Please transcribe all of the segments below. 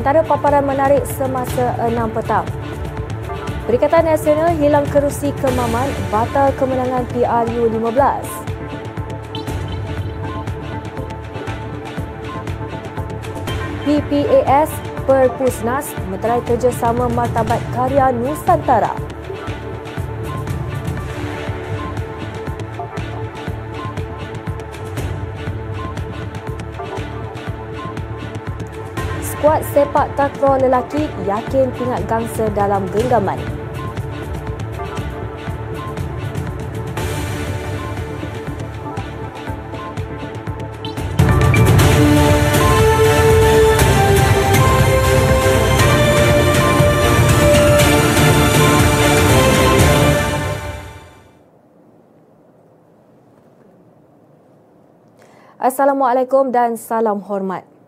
antara paparan menarik semasa 6 petang. Perikatan Nasional hilang kerusi kemaman batal kemenangan PRU 15. PPAS Perpusnas meterai kerjasama Martabat Karya Nusantara. Sepak takraw lelaki yakin pingat gangsa dalam genggaman. Assalamualaikum dan salam hormat.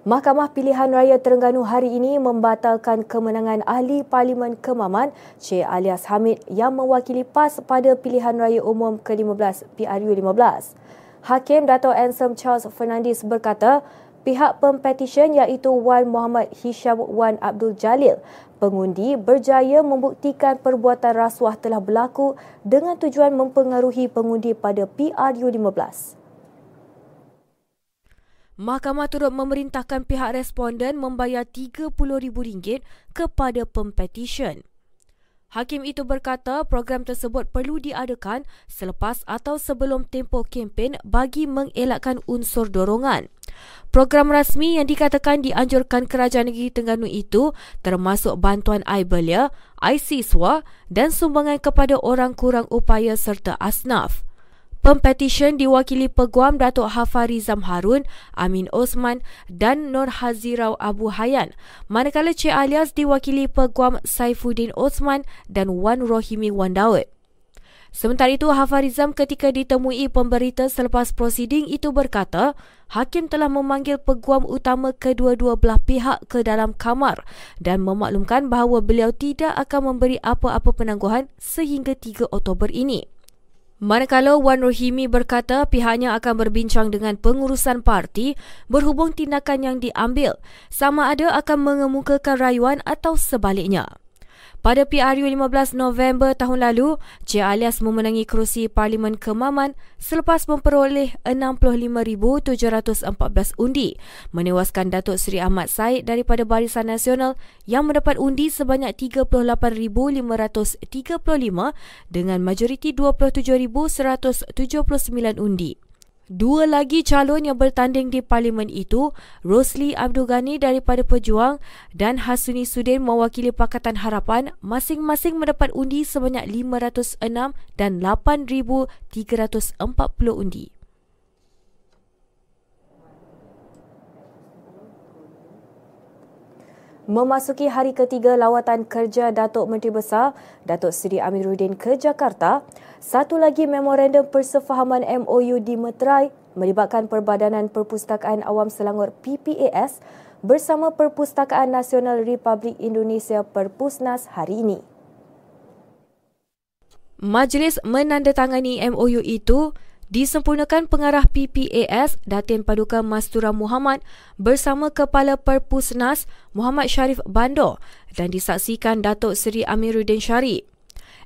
Mahkamah Pilihan Raya Terengganu hari ini membatalkan kemenangan Ahli Parlimen Kemaman Cik Alias Hamid yang mewakili PAS pada Pilihan Raya Umum ke-15 PRU 15. Hakim Dato' Ansem Charles Fernandez berkata, pihak pempetisyen iaitu Wan Muhammad Hisham Wan Abdul Jalil pengundi berjaya membuktikan perbuatan rasuah telah berlaku dengan tujuan mempengaruhi pengundi pada PRU 15. Mahkamah turut memerintahkan pihak responden membayar RM30,000 kepada pempetisyen. Hakim itu berkata program tersebut perlu diadakan selepas atau sebelum tempoh kempen bagi mengelakkan unsur dorongan. Program rasmi yang dikatakan dianjurkan Kerajaan Negeri Terengganu itu termasuk bantuan air belia, air siswa dan sumbangan kepada orang kurang upaya serta asnaf. Pempetisyen diwakili Peguam Datuk Hafarizam Harun, Amin Osman dan Nur Hazirau Abu Hayan. Manakala Cik Alias diwakili Peguam Saifuddin Osman dan Wan Rohimi Wan Daud. Sementara itu, Hafarizam ketika ditemui pemberita selepas prosiding itu berkata, Hakim telah memanggil peguam utama kedua-dua belah pihak ke dalam kamar dan memaklumkan bahawa beliau tidak akan memberi apa-apa penangguhan sehingga 3 Oktober ini. Manakala Wan Rohimi berkata pihaknya akan berbincang dengan pengurusan parti berhubung tindakan yang diambil sama ada akan mengemukakan rayuan atau sebaliknya. Pada PRU 15 November tahun lalu, Cik Alias memenangi kerusi Parlimen Kemaman selepas memperoleh 65,714 undi, menewaskan Datuk Seri Ahmad Said daripada Barisan Nasional yang mendapat undi sebanyak 38,535 dengan majoriti 27,179 undi. Dua lagi calon yang bertanding di parlimen itu, Rosli Abdul Ghani daripada Pejuang dan Hasuni Sudin mewakili Pakatan Harapan masing-masing mendapat undi sebanyak 506 dan 8,340 undi. Memasuki hari ketiga lawatan kerja Datuk Menteri Besar Datuk Seri Amiruddin ke Jakarta, satu lagi memorandum persefahaman MOU dimeterai melibatkan Perbadanan Perpustakaan Awam Selangor PPAS bersama Perpustakaan Nasional Republik Indonesia Perpusnas hari ini. Majlis menandatangani MOU itu disempurnakan pengarah PPAS Datin Paduka Mastura Muhammad bersama Kepala Perpusnas Muhammad Sharif Bando dan disaksikan Datuk Seri Amiruddin Syari.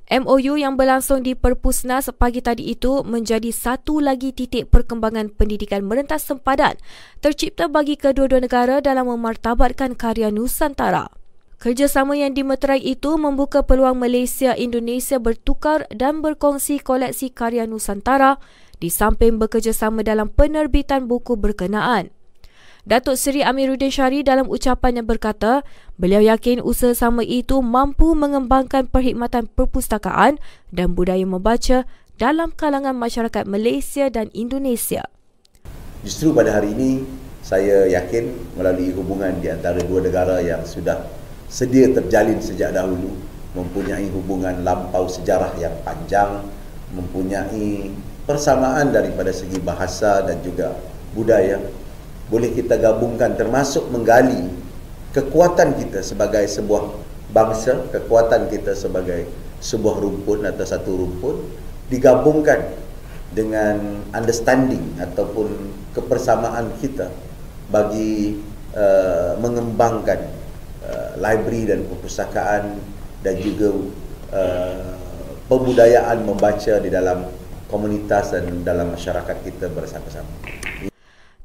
MOU yang berlangsung di Perpusnas pagi tadi itu menjadi satu lagi titik perkembangan pendidikan merentas sempadan tercipta bagi kedua-dua negara dalam memartabatkan karya Nusantara. Kerjasama yang dimeterai itu membuka peluang Malaysia Indonesia bertukar dan berkongsi koleksi karya Nusantara di samping bekerjasama dalam penerbitan buku berkenaan. Datuk Seri Amiruddin Syari dalam ucapannya berkata, beliau yakin usaha sama itu mampu mengembangkan perkhidmatan perpustakaan dan budaya membaca dalam kalangan masyarakat Malaysia dan Indonesia. Justru pada hari ini, saya yakin melalui hubungan di antara dua negara yang sudah sedia terjalin sejak dahulu, mempunyai hubungan lampau sejarah yang panjang, mempunyai persamaan daripada segi bahasa dan juga budaya. Boleh kita gabungkan termasuk menggali kekuatan kita sebagai sebuah bangsa, kekuatan kita sebagai sebuah rumpun atau satu rumpun digabungkan dengan understanding ataupun kepersamaan kita bagi uh, mengembangkan uh, library dan perpustakaan dan juga uh, pembudayaan membaca di dalam komunitas dan dalam masyarakat kita bersama-sama.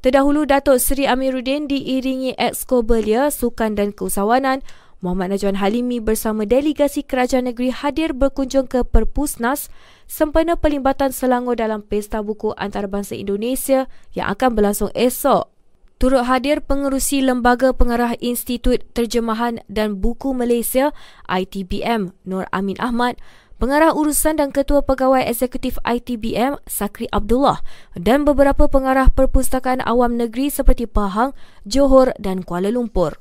Terdahulu Datuk Seri Amiruddin diiringi Exco Belia Sukan dan Keusahawanan Muhammad Najwan Halimi bersama delegasi kerajaan negeri hadir berkunjung ke Perpusnas sempena pelibatan Selangor dalam Pesta Buku Antarabangsa Indonesia yang akan berlangsung esok. Turut hadir pengerusi Lembaga Pengarah Institut Terjemahan dan Buku Malaysia ITBM Nur Amin Ahmad Pengarah Urusan dan Ketua Pegawai Eksekutif ITBM, Sakri Abdullah dan beberapa pengarah perpustakaan awam negeri seperti Pahang, Johor dan Kuala Lumpur.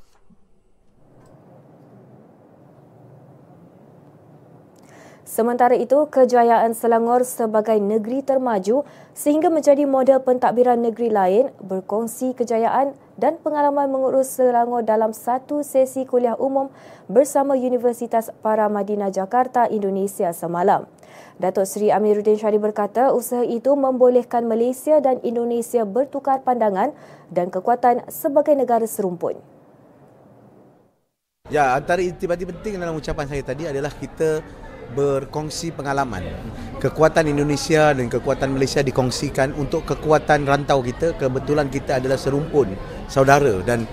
Sementara itu, kejayaan Selangor sebagai negeri termaju sehingga menjadi model pentadbiran negeri lain berkongsi kejayaan dan pengalaman mengurus Selangor dalam satu sesi kuliah umum bersama Universitas Paramadina Jakarta, Indonesia semalam. Datuk Seri Amiruddin Syari berkata usaha itu membolehkan Malaysia dan Indonesia bertukar pandangan dan kekuatan sebagai negara serumpun. Ya, antara inti-inti penting dalam ucapan saya tadi adalah kita berkongsi pengalaman. Kekuatan Indonesia dan kekuatan Malaysia dikongsikan untuk kekuatan rantau kita. Kebetulan kita adalah serumpun saudara dan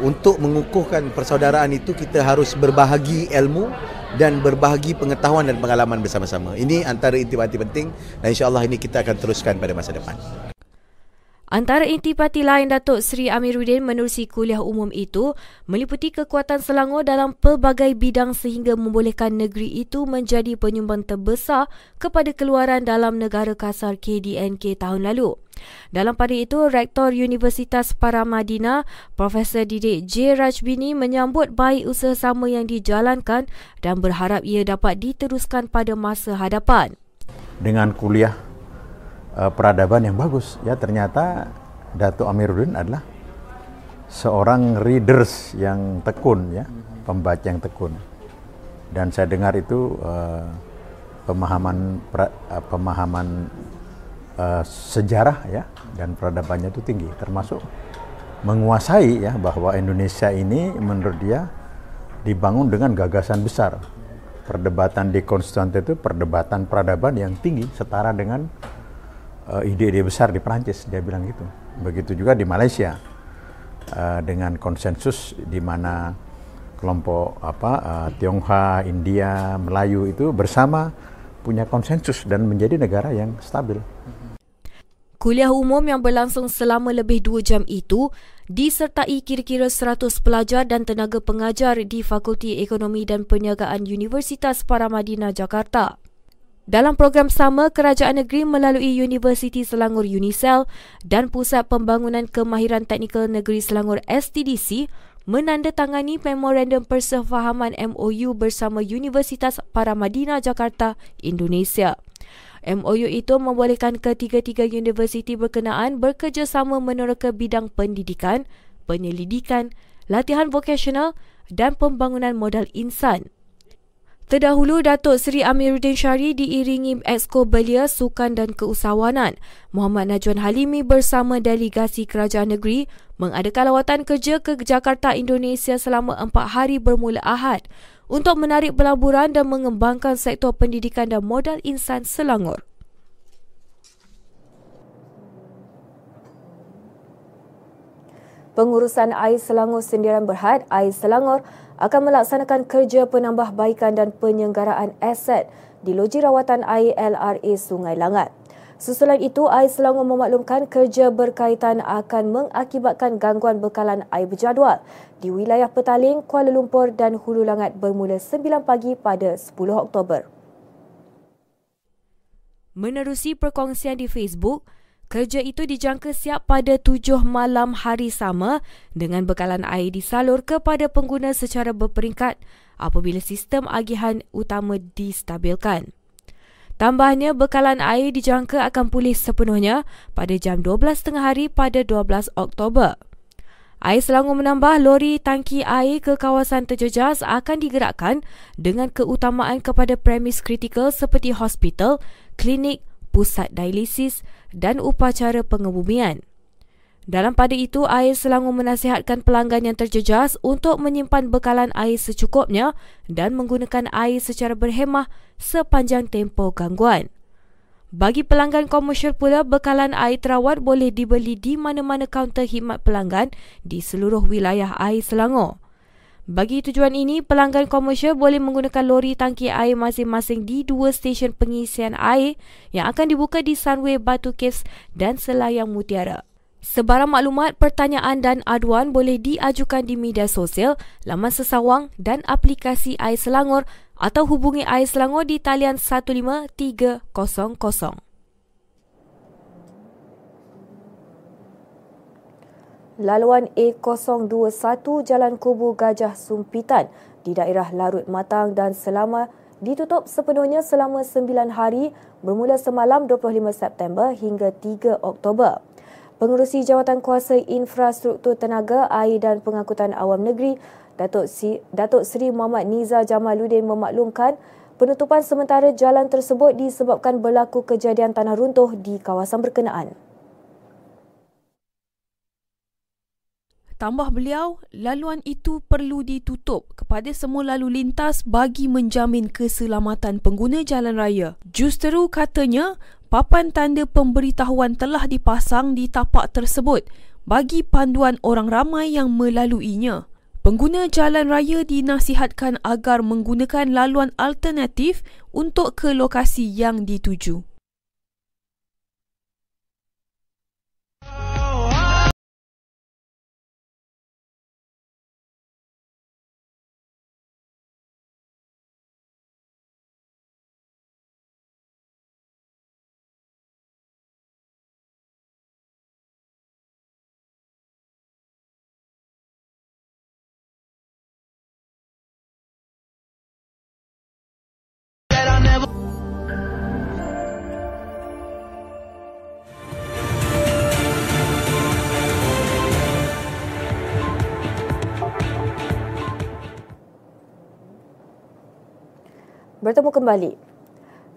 untuk mengukuhkan persaudaraan itu kita harus berbahagi ilmu dan berbahagi pengetahuan dan pengalaman bersama-sama. Ini antara inti-inti penting dan insya-Allah ini kita akan teruskan pada masa depan. Antara intipati lain Datuk Seri Amiruddin menerusi kuliah umum itu meliputi kekuatan Selangor dalam pelbagai bidang sehingga membolehkan negeri itu menjadi penyumbang terbesar kepada keluaran dalam negara kasar KDNK tahun lalu. Dalam pada itu, Rektor Universitas Paramadina, Profesor Didik J. Rajbini menyambut baik usaha sama yang dijalankan dan berharap ia dapat diteruskan pada masa hadapan. Dengan kuliah uh, peradaban yang bagus. Ya ternyata Datuk Amiruddin adalah seorang readers yang tekun ya, pembaca yang tekun. Dan saya dengar itu uh, pemahaman pra, uh, pemahaman uh, sejarah ya dan peradabannya itu tinggi termasuk menguasai ya bahwa Indonesia ini menurut dia dibangun dengan gagasan besar. Perdebatan di konstituante itu perdebatan peradaban yang tinggi setara dengan uh, ide-ide besar di Perancis dia bilang gitu begitu juga di Malaysia uh, dengan konsensus di mana kelompok apa uh, Tionghoa, India, Melayu itu bersama punya konsensus dan menjadi negara yang stabil. Kuliah umum yang berlangsung selama lebih dua jam itu disertai kira-kira 100 pelajar dan tenaga pengajar di Fakulti Ekonomi dan Perniagaan Universitas Paramadina Jakarta. Dalam program sama, kerajaan negeri melalui Universiti Selangor UNICEL dan Pusat Pembangunan Kemahiran Teknikal Negeri Selangor STDC menandatangani memorandum persefahaman MOU bersama Universitas Paramadina Jakarta, Indonesia. MOU itu membolehkan ketiga-tiga universiti berkenaan bekerjasama meneroka bidang pendidikan, penyelidikan, latihan vokasional dan pembangunan modal insan. Terdahulu, Datuk Seri Amiruddin Syari diiringi Exco Belia Sukan dan Keusahawanan. Muhammad Najwan Halimi bersama delegasi kerajaan negeri mengadakan lawatan kerja ke Jakarta, Indonesia selama empat hari bermula Ahad untuk menarik pelaburan dan mengembangkan sektor pendidikan dan modal insan Selangor. Pengurusan Air Selangor Sendirian Berhad, Air Selangor akan melaksanakan kerja penambahbaikan dan penyenggaraan aset di loji rawatan air LRA Sungai Langat. Susulan itu, Air Selangor memaklumkan kerja berkaitan akan mengakibatkan gangguan bekalan air berjadual di wilayah Petaling, Kuala Lumpur dan Hulu Langat bermula 9 pagi pada 10 Oktober. Menerusi perkongsian di Facebook, Kerja itu dijangka siap pada tujuh malam hari sama dengan bekalan air disalur kepada pengguna secara berperingkat apabila sistem agihan utama distabilkan. Tambahnya, bekalan air dijangka akan pulih sepenuhnya pada jam 12.30 hari pada 12 Oktober. Air Selangor menambah lori tangki air ke kawasan terjejas akan digerakkan dengan keutamaan kepada premis kritikal seperti hospital, klinik, pusat dialisis dan upacara pengebumian. Dalam pada itu, Air Selangor menasihatkan pelanggan yang terjejas untuk menyimpan bekalan air secukupnya dan menggunakan air secara berhemah sepanjang tempoh gangguan. Bagi pelanggan komersial pula, bekalan air terawat boleh dibeli di mana-mana kaunter khidmat pelanggan di seluruh wilayah Air Selangor. Bagi tujuan ini, pelanggan komersial boleh menggunakan lori tangki air masing-masing di dua stesen pengisian air yang akan dibuka di Sunway Batu Caves dan Selayang Mutiara. Sebarang maklumat, pertanyaan dan aduan boleh diajukan di media sosial, laman sesawang dan aplikasi Air Selangor atau hubungi Air Selangor di talian 15300. Laluan A021 Jalan Kubu Gajah Sumpitan di daerah Larut Matang dan Selama ditutup sepenuhnya selama 9 hari bermula semalam 25 September hingga 3 Oktober. Pengurusi Jawatan Kuasa Infrastruktur Tenaga, Air dan Pengangkutan Awam Negeri, Datuk, si, Datuk Seri Muhammad Niza Jamaluddin memaklumkan penutupan sementara jalan tersebut disebabkan berlaku kejadian tanah runtuh di kawasan berkenaan. Tambah beliau, laluan itu perlu ditutup kepada semua lalu lintas bagi menjamin keselamatan pengguna jalan raya. Justeru katanya, papan tanda pemberitahuan telah dipasang di tapak tersebut bagi panduan orang ramai yang melaluinya. Pengguna jalan raya dinasihatkan agar menggunakan laluan alternatif untuk ke lokasi yang dituju. Bertemu kembali.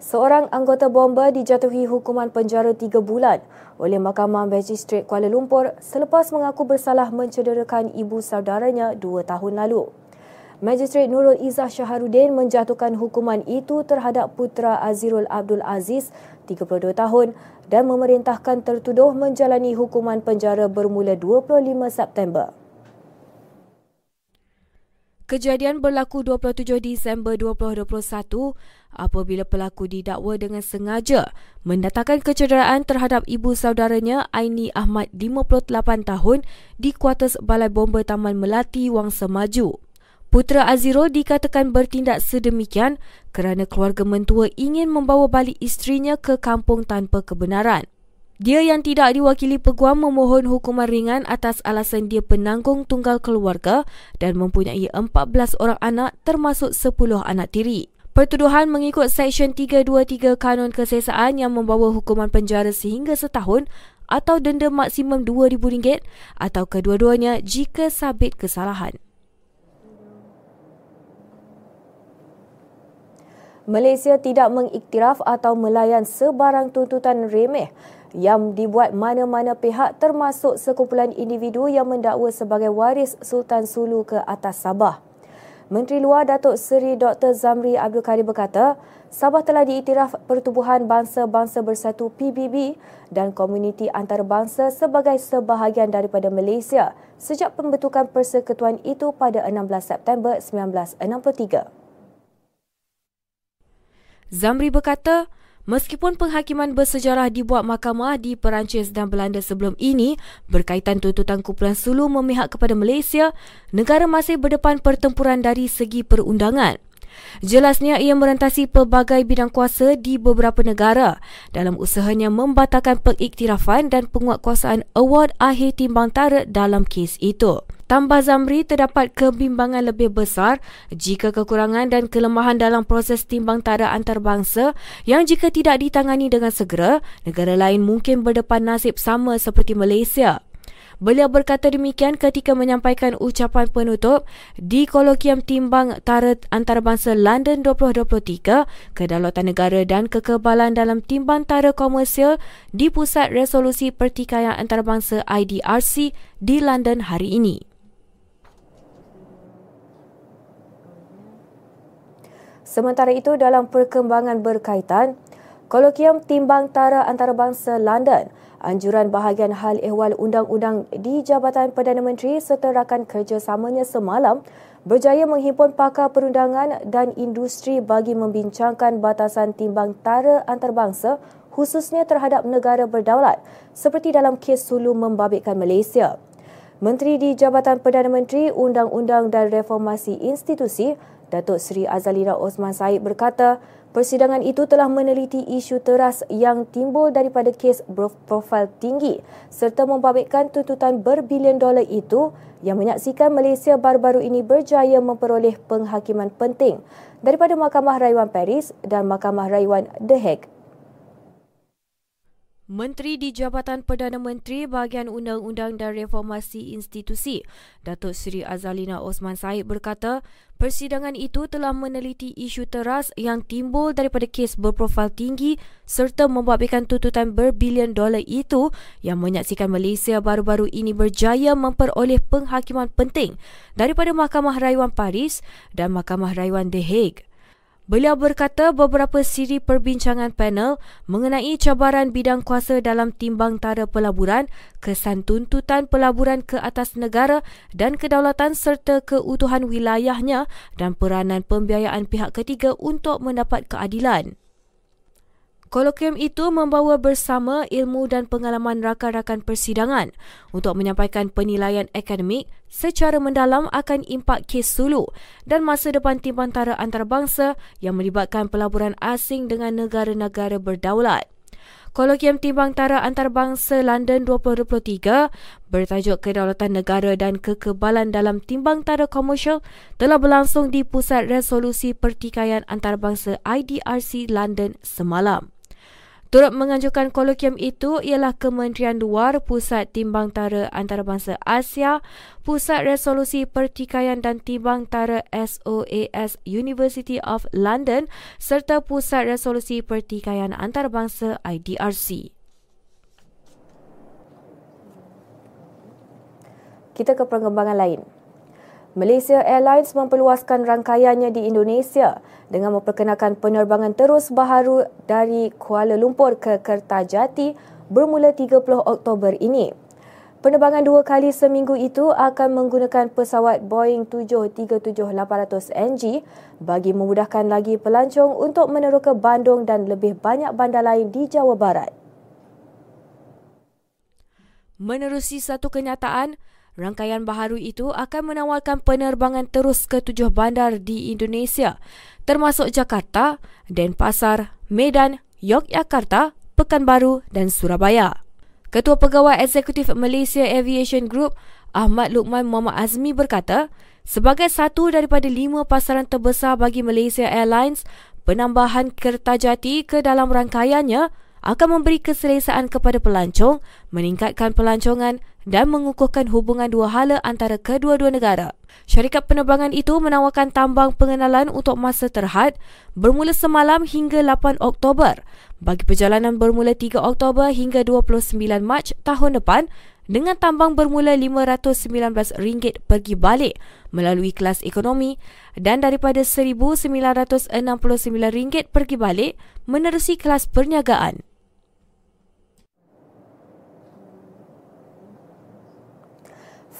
Seorang anggota bomba dijatuhi hukuman penjara tiga bulan oleh Mahkamah Magistrate Kuala Lumpur selepas mengaku bersalah mencederakan ibu saudaranya dua tahun lalu. Magistrate Nurul Izzah Syaharuddin menjatuhkan hukuman itu terhadap putera Azirul Abdul Aziz 32 tahun dan memerintahkan tertuduh menjalani hukuman penjara bermula 25 September. Kejadian berlaku 27 Disember 2021 apabila pelaku didakwa dengan sengaja mendatangkan kecederaan terhadap ibu saudaranya Aini Ahmad 58 tahun di kuartus Balai Bomba Taman Melati Wangsa Maju. Putera Azirul dikatakan bertindak sedemikian kerana keluarga mentua ingin membawa balik isterinya ke kampung tanpa kebenaran. Dia yang tidak diwakili peguam memohon hukuman ringan atas alasan dia penanggung tunggal keluarga dan mempunyai 14 orang anak termasuk 10 anak tiri. Pertuduhan mengikut Seksyen 323 Kanun Kesesaan yang membawa hukuman penjara sehingga setahun atau denda maksimum RM2,000 atau kedua-duanya jika sabit kesalahan. Malaysia tidak mengiktiraf atau melayan sebarang tuntutan remeh yang dibuat mana-mana pihak termasuk sekumpulan individu yang mendakwa sebagai waris Sultan Sulu ke atas Sabah. Menteri Luar Datuk Seri Dr. Zamri Abdul Karim berkata, Sabah telah diiktiraf Pertubuhan Bangsa-Bangsa Bersatu PBB dan komuniti antarabangsa sebagai sebahagian daripada Malaysia sejak pembentukan persekutuan itu pada 16 September 1963. Zamri berkata, Meskipun penghakiman bersejarah dibuat mahkamah di Perancis dan Belanda sebelum ini berkaitan tuntutan kumpulan Sulu memihak kepada Malaysia, negara masih berdepan pertempuran dari segi perundangan. Jelasnya ia merentasi pelbagai bidang kuasa di beberapa negara dalam usahanya membatalkan pengiktirafan dan penguatkuasaan award akhir timbang tarik dalam kes itu. Tambah Zamri terdapat kebimbangan lebih besar jika kekurangan dan kelemahan dalam proses timbang tara antarabangsa yang jika tidak ditangani dengan segera, negara lain mungkin berdepan nasib sama seperti Malaysia. Beliau berkata demikian ketika menyampaikan ucapan penutup di Kolokium Timbang Tara Antarabangsa London 2023 Kedaulatan Negara dan Kekebalan dalam Timbang Tara Komersial di Pusat Resolusi Pertikaian Antarabangsa IDRC di London hari ini. Sementara itu dalam perkembangan berkaitan, Kolokium Timbang Tara Antarabangsa London anjuran bahagian hal ehwal undang-undang di Jabatan Perdana Menteri serta rakan kerjasamanya semalam berjaya menghimpun pakar perundangan dan industri bagi membincangkan batasan timbang tara antarabangsa khususnya terhadap negara berdaulat seperti dalam kes Sulu membabitkan Malaysia. Menteri di Jabatan Perdana Menteri Undang-Undang dan Reformasi Institusi, Datuk Seri Azalina Osman Said berkata, Persidangan itu telah meneliti isu teras yang timbul daripada kes profil tinggi serta membabitkan tuntutan berbilion dolar itu yang menyaksikan Malaysia baru-baru ini berjaya memperoleh penghakiman penting daripada Mahkamah Rayuan Paris dan Mahkamah Rayuan The Hague. Menteri di Jabatan Perdana Menteri Bahagian Undang-Undang dan Reformasi Institusi, Datuk Seri Azalina Osman Said berkata, persidangan itu telah meneliti isu teras yang timbul daripada kes berprofil tinggi serta membabitkan tuntutan berbilion dolar itu yang menyaksikan Malaysia baru-baru ini berjaya memperoleh penghakiman penting daripada Mahkamah Rayuan Paris dan Mahkamah Rayuan The Hague. Beliau berkata beberapa siri perbincangan panel mengenai cabaran bidang kuasa dalam timbang tara pelaburan, kesan tuntutan pelaburan ke atas negara dan kedaulatan serta keutuhan wilayahnya dan peranan pembiayaan pihak ketiga untuk mendapat keadilan. Kolokium itu membawa bersama ilmu dan pengalaman rakan-rakan persidangan untuk menyampaikan penilaian akademik secara mendalam akan impak kes Sulu dan masa depan timbantara antarabangsa yang melibatkan pelaburan asing dengan negara-negara berdaulat. Kolokium Timbang Tara Antarabangsa London 2023 bertajuk Kedaulatan Negara dan Kekebalan dalam Timbang Tara Komersial telah berlangsung di Pusat Resolusi Pertikaian Antarabangsa IDRC London semalam. Turut menganjurkan kolokium itu ialah Kementerian Luar Pusat Timbang Tara Antarabangsa Asia, Pusat Resolusi Pertikaian dan Timbang Tara SOAS University of London serta Pusat Resolusi Pertikaian Antarabangsa IDRC. Kita ke perkembangan lain. Malaysia Airlines memperluaskan rangkaiannya di Indonesia dengan memperkenalkan penerbangan terus baharu dari Kuala Lumpur ke Kertajati bermula 30 Oktober ini. Penerbangan dua kali seminggu itu akan menggunakan pesawat Boeing 737-800NG bagi memudahkan lagi pelancong untuk meneroka Bandung dan lebih banyak bandar lain di Jawa Barat. Menerusi satu kenyataan, Rangkaian baharu itu akan menawarkan penerbangan terus ke tujuh bandar di Indonesia, termasuk Jakarta, Denpasar, Medan, Yogyakarta, Pekanbaru dan Surabaya. Ketua Pegawai Eksekutif Malaysia Aviation Group, Ahmad Lukman Muhammad Azmi berkata, sebagai satu daripada lima pasaran terbesar bagi Malaysia Airlines, penambahan Kertajati ke dalam rangkaiannya akan memberi keselesaan kepada pelancong, meningkatkan pelancongan dan mengukuhkan hubungan dua hala antara kedua-dua negara. Syarikat penerbangan itu menawarkan tambang pengenalan untuk masa terhad bermula semalam hingga 8 Oktober bagi perjalanan bermula 3 Oktober hingga 29 Mac tahun depan dengan tambang bermula RM519 pergi balik melalui kelas ekonomi dan daripada RM1,969 pergi balik menerusi kelas perniagaan.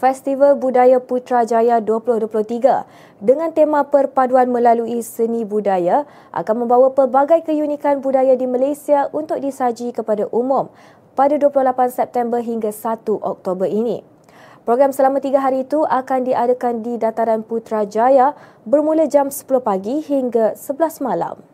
Festival Budaya Putrajaya 2023 dengan tema perpaduan melalui seni budaya akan membawa pelbagai keunikan budaya di Malaysia untuk disaji kepada umum pada 28 September hingga 1 Oktober ini. Program selama tiga hari itu akan diadakan di Dataran Putrajaya bermula jam 10 pagi hingga 11 malam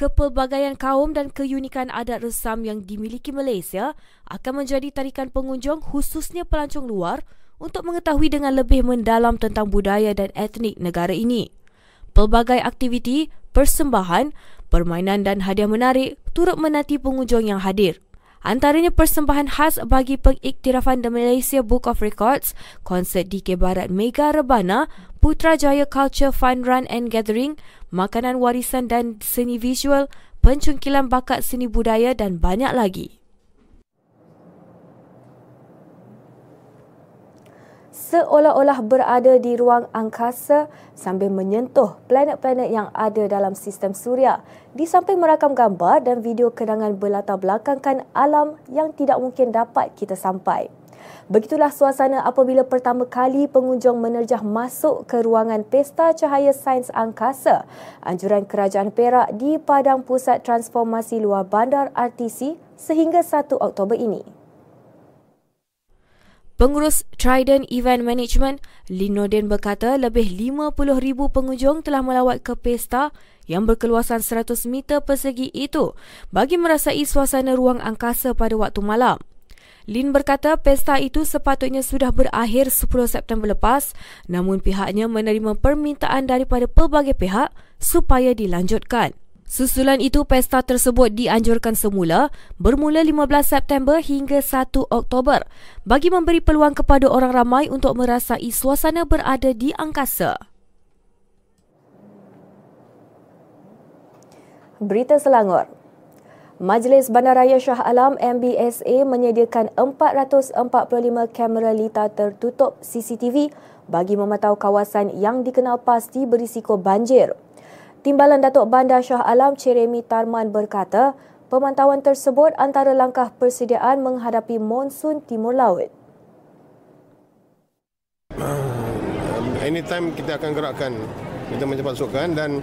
kepelbagaian kaum dan keunikan adat resam yang dimiliki Malaysia akan menjadi tarikan pengunjung khususnya pelancong luar untuk mengetahui dengan lebih mendalam tentang budaya dan etnik negara ini. Pelbagai aktiviti, persembahan, permainan dan hadiah menarik turut menanti pengunjung yang hadir. Antaranya persembahan khas bagi pengiktirafan The Malaysia Book of Records, konsert DK Barat Mega Rebana, Putrajaya Culture Fun Run and Gathering, makanan warisan dan seni visual, pencungkilan bakat seni budaya dan banyak lagi. seolah-olah berada di ruang angkasa sambil menyentuh planet-planet yang ada dalam sistem suria di samping merakam gambar dan video kenangan berlatar belakangkan alam yang tidak mungkin dapat kita sampai. Begitulah suasana apabila pertama kali pengunjung menerjah masuk ke ruangan Pesta Cahaya Sains Angkasa anjuran Kerajaan Perak di Padang Pusat Transformasi Luar Bandar RTC sehingga 1 Oktober ini. Pengurus Trident Event Management, Lin Nordin berkata lebih 50,000 pengunjung telah melawat ke pesta yang berkeluasan 100 meter persegi itu bagi merasai suasana ruang angkasa pada waktu malam. Lin berkata pesta itu sepatutnya sudah berakhir 10 September lepas namun pihaknya menerima permintaan daripada pelbagai pihak supaya dilanjutkan. Susulan itu, pesta tersebut dianjurkan semula bermula 15 September hingga 1 Oktober bagi memberi peluang kepada orang ramai untuk merasai suasana berada di angkasa. Berita Selangor Majlis Bandaraya Shah Alam MBSA menyediakan 445 kamera lita tertutup CCTV bagi memantau kawasan yang dikenal pasti berisiko banjir. Timbalan Datuk Bandar Shah Alam Ceremi Tarman berkata, pemantauan tersebut antara langkah persediaan menghadapi monsun Timur Laut. Uh, anytime kita akan gerakkan kita mencapai pasukan dan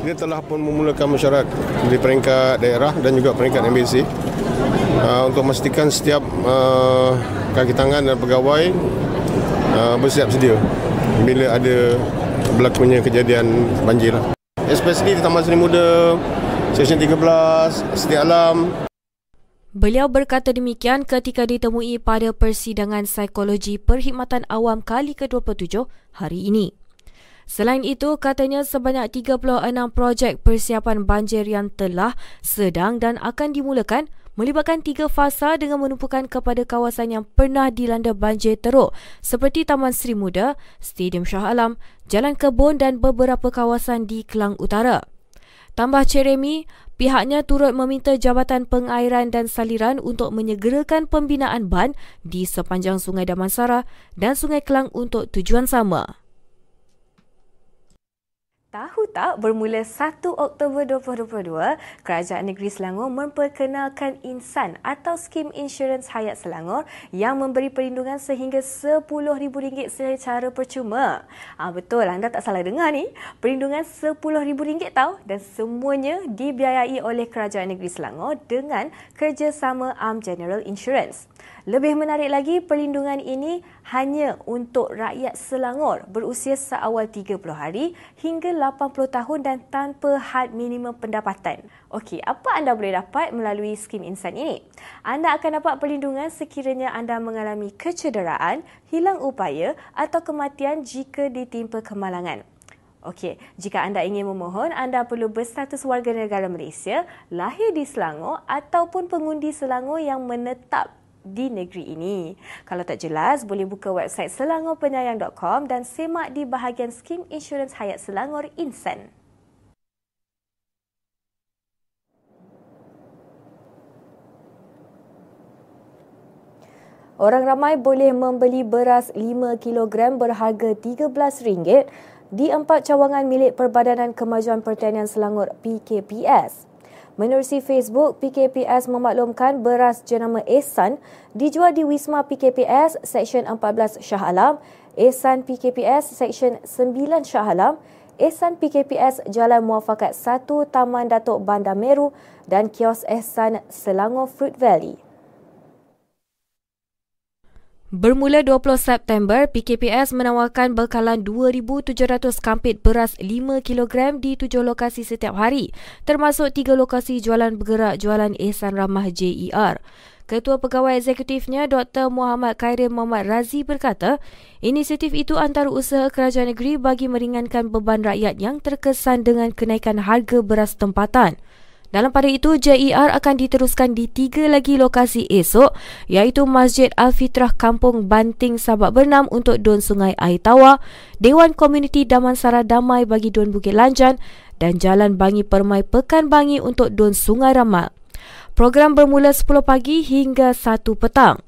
kita telah pun memulakan mesyuarat di peringkat daerah dan juga peringkat MBC uh, untuk memastikan setiap uh, kaki tangan dan pegawai uh, bersiap sedia bila ada berlakunya kejadian banjir especially di Taman Seni Muda, Seksyen 13, Setiap Alam. Beliau berkata demikian ketika ditemui pada persidangan psikologi perkhidmatan awam kali ke-27 hari ini. Selain itu, katanya sebanyak 36 projek persiapan banjir yang telah, sedang dan akan dimulakan melibatkan tiga fasa dengan menumpukan kepada kawasan yang pernah dilanda banjir teruk seperti Taman Seri Muda, Stadium Shah Alam, Jalan Kebun dan beberapa kawasan di Kelang Utara. Tambah Ceremi, pihaknya turut meminta Jabatan Pengairan dan Saliran untuk menyegerakan pembinaan ban di sepanjang Sungai Damansara dan Sungai Kelang untuk tujuan sama. Tahu tak, bermula 1 Oktober 2022, Kerajaan Negeri Selangor memperkenalkan Insan atau Skim Insurans Hayat Selangor yang memberi perlindungan sehingga RM10,000 secara percuma. Ah betul, anda tak salah dengar ni. Perlindungan RM10,000 tahu dan semuanya dibiayai oleh Kerajaan Negeri Selangor dengan kerjasama Arm General Insurance. Lebih menarik lagi, perlindungan ini hanya untuk rakyat Selangor berusia seawal 30 hari hingga 80 tahun dan tanpa had minimum pendapatan. Okey, apa anda boleh dapat melalui skim insan ini? Anda akan dapat perlindungan sekiranya anda mengalami kecederaan, hilang upaya atau kematian jika ditimpa kemalangan. Okey, jika anda ingin memohon, anda perlu berstatus warga negara Malaysia, lahir di Selangor ataupun pengundi Selangor yang menetap di negeri ini. Kalau tak jelas, boleh buka website selangorpenyayang.com dan semak di bahagian skim insurans hayat Selangor Insan. Orang ramai boleh membeli beras 5 kg berharga RM13 di empat cawangan milik Perbadanan Kemajuan Pertanian Selangor PKPS. Menerusi Facebook, PKPS memaklumkan beras jenama Ehsan dijual di Wisma PKPS Seksyen 14 Shah Alam, Ehsan PKPS Seksyen 9 Shah Alam, Ehsan PKPS Jalan Muafakat 1 Taman Datuk Bandar Meru dan kios Ehsan Selangor Fruit Valley. Bermula 20 September, PKPS menawarkan bekalan 2,700 kampit beras 5 kg di tujuh lokasi setiap hari, termasuk tiga lokasi jualan bergerak jualan Ehsan Ramah JER. Ketua Pegawai Eksekutifnya Dr. Muhammad Khairin Muhammad Razi berkata, inisiatif itu antara usaha kerajaan negeri bagi meringankan beban rakyat yang terkesan dengan kenaikan harga beras tempatan. Dalam pada itu, JER akan diteruskan di tiga lagi lokasi esok iaitu Masjid Al-Fitrah Kampung Banting Sabak Bernam untuk Don Sungai Air Tawar, Dewan Komuniti Damansara Damai bagi Don Bukit Lanjan dan Jalan Bangi Permai Pekan Bangi untuk Don Sungai Ramal. Program bermula 10 pagi hingga 1 petang.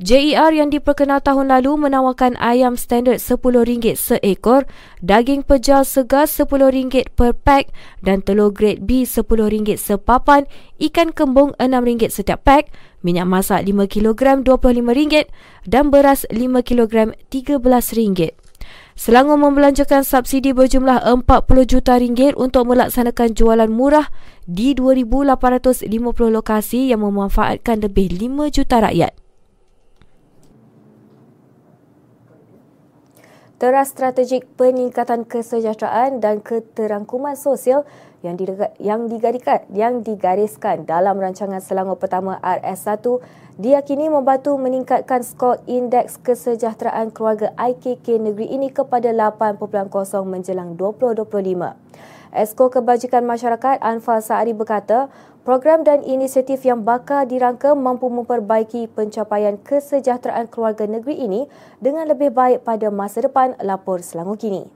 JER yang diperkenal tahun lalu menawarkan ayam standard RM10 seekor, daging pejal segar RM10 per pack dan telur grade B RM10 sepapan, ikan kembung RM6 setiap pack, minyak masak 5kg RM25 dan beras 5kg RM13. Selangor membelanjakan subsidi berjumlah 40 juta ringgit untuk melaksanakan jualan murah di 2,850 lokasi yang memanfaatkan lebih 5 juta rakyat. Teras strategik peningkatan kesejahteraan dan keterangkuman sosial yang yang digadikan yang digariskan dalam rancangan Selangor Pertama RS1 diakini membantu meningkatkan skor indeks kesejahteraan keluarga IKK negeri ini kepada 8.0 menjelang 2025. Esko Kebajikan Masyarakat Anfal Saari berkata, program dan inisiatif yang bakal dirangka mampu memperbaiki pencapaian kesejahteraan keluarga negeri ini dengan lebih baik pada masa depan, lapor Selangor kini.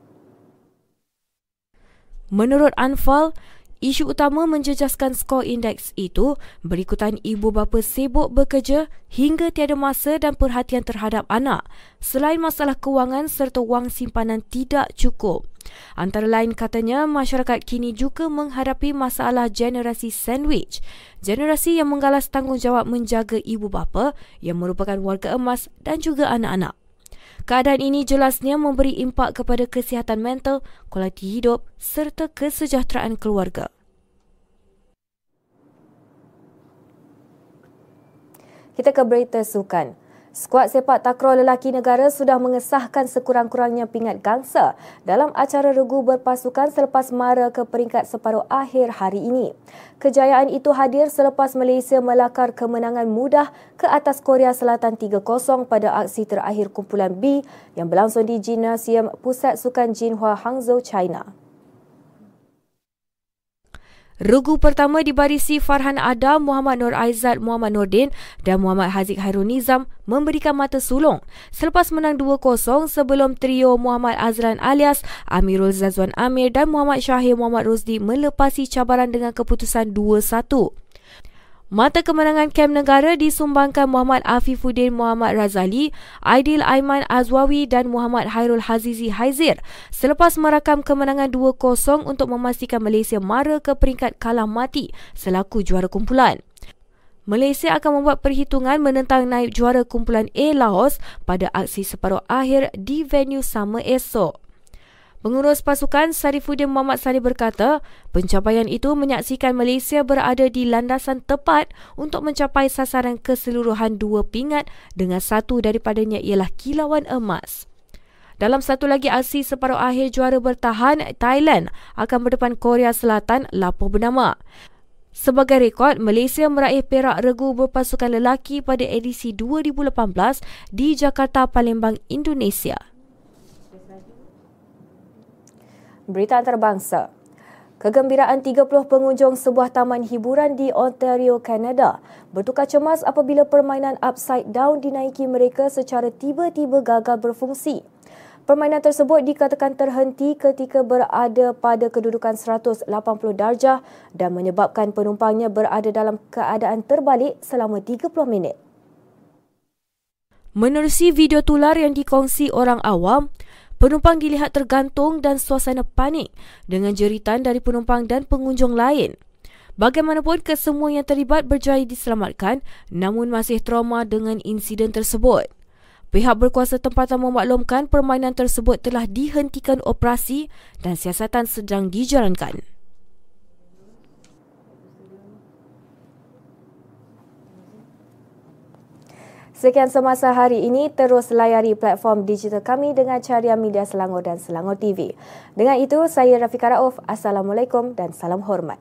Menurut Anfal, Isu utama menjejaskan skor indeks itu berikutan ibu bapa sibuk bekerja hingga tiada masa dan perhatian terhadap anak selain masalah kewangan serta wang simpanan tidak cukup. Antara lain katanya masyarakat kini juga menghadapi masalah generasi sandwich, generasi yang menggalas tanggungjawab menjaga ibu bapa yang merupakan warga emas dan juga anak-anak. Keadaan ini jelasnya memberi impak kepada kesihatan mental, kualiti hidup serta kesejahteraan keluarga. Kita ke berita sukan. Skuad sepak takraw lelaki negara sudah mengesahkan sekurang-kurangnya pingat gangsa dalam acara regu berpasukan selepas mara ke peringkat separuh akhir hari ini. Kejayaan itu hadir selepas Malaysia melakar kemenangan mudah ke atas Korea Selatan 3-0 pada aksi terakhir kumpulan B yang berlangsung di Gymnasium Pusat Sukan Jinhua Hangzhou, China. Regu pertama dibarisi Farhan Adam, Muhammad Nur Aizat, Muhammad Nordin dan Muhammad Haziq Hairul Nizam memberikan mata sulung selepas menang 2-0 sebelum trio Muhammad Azran alias Amirul Zazwan Amir dan Muhammad Syahir Muhammad Rosdi melepasi cabaran dengan keputusan 2-1. Mata kemenangan kem negara disumbangkan Muhammad Afifuddin Muhammad Razali, Aidil Aiman Azwawi dan Muhammad Hairul Hazizi Haizir selepas merakam kemenangan 2-0 untuk memastikan Malaysia mara ke peringkat kalah mati selaku juara kumpulan. Malaysia akan membuat perhitungan menentang naib juara kumpulan A Laos pada aksi separuh akhir di venue sama esok. Pengurus pasukan Sarifuddin Muhammad Sari berkata, pencapaian itu menyaksikan Malaysia berada di landasan tepat untuk mencapai sasaran keseluruhan dua pingat dengan satu daripadanya ialah kilauan emas. Dalam satu lagi aksi separuh akhir juara bertahan, Thailand akan berdepan Korea Selatan lapor bernama. Sebagai rekod, Malaysia meraih perak regu berpasukan lelaki pada edisi 2018 di Jakarta, Palembang, Indonesia. Berita antarabangsa. Kegembiraan 30 pengunjung sebuah taman hiburan di Ontario, Canada bertukar cemas apabila permainan upside down dinaiki mereka secara tiba-tiba gagal berfungsi. Permainan tersebut dikatakan terhenti ketika berada pada kedudukan 180 darjah dan menyebabkan penumpangnya berada dalam keadaan terbalik selama 30 minit. Menerusi video tular yang dikongsi orang awam, Penumpang dilihat tergantung dan suasana panik dengan jeritan dari penumpang dan pengunjung lain. Bagaimanapun, kesemua yang terlibat berjaya diselamatkan namun masih trauma dengan insiden tersebut. Pihak berkuasa tempatan memaklumkan permainan tersebut telah dihentikan operasi dan siasatan sedang dijalankan. Sekian semasa hari ini, terus layari platform digital kami dengan carian media Selangor dan Selangor TV. Dengan itu, saya Rafiqah Rauf. Assalamualaikum dan salam hormat.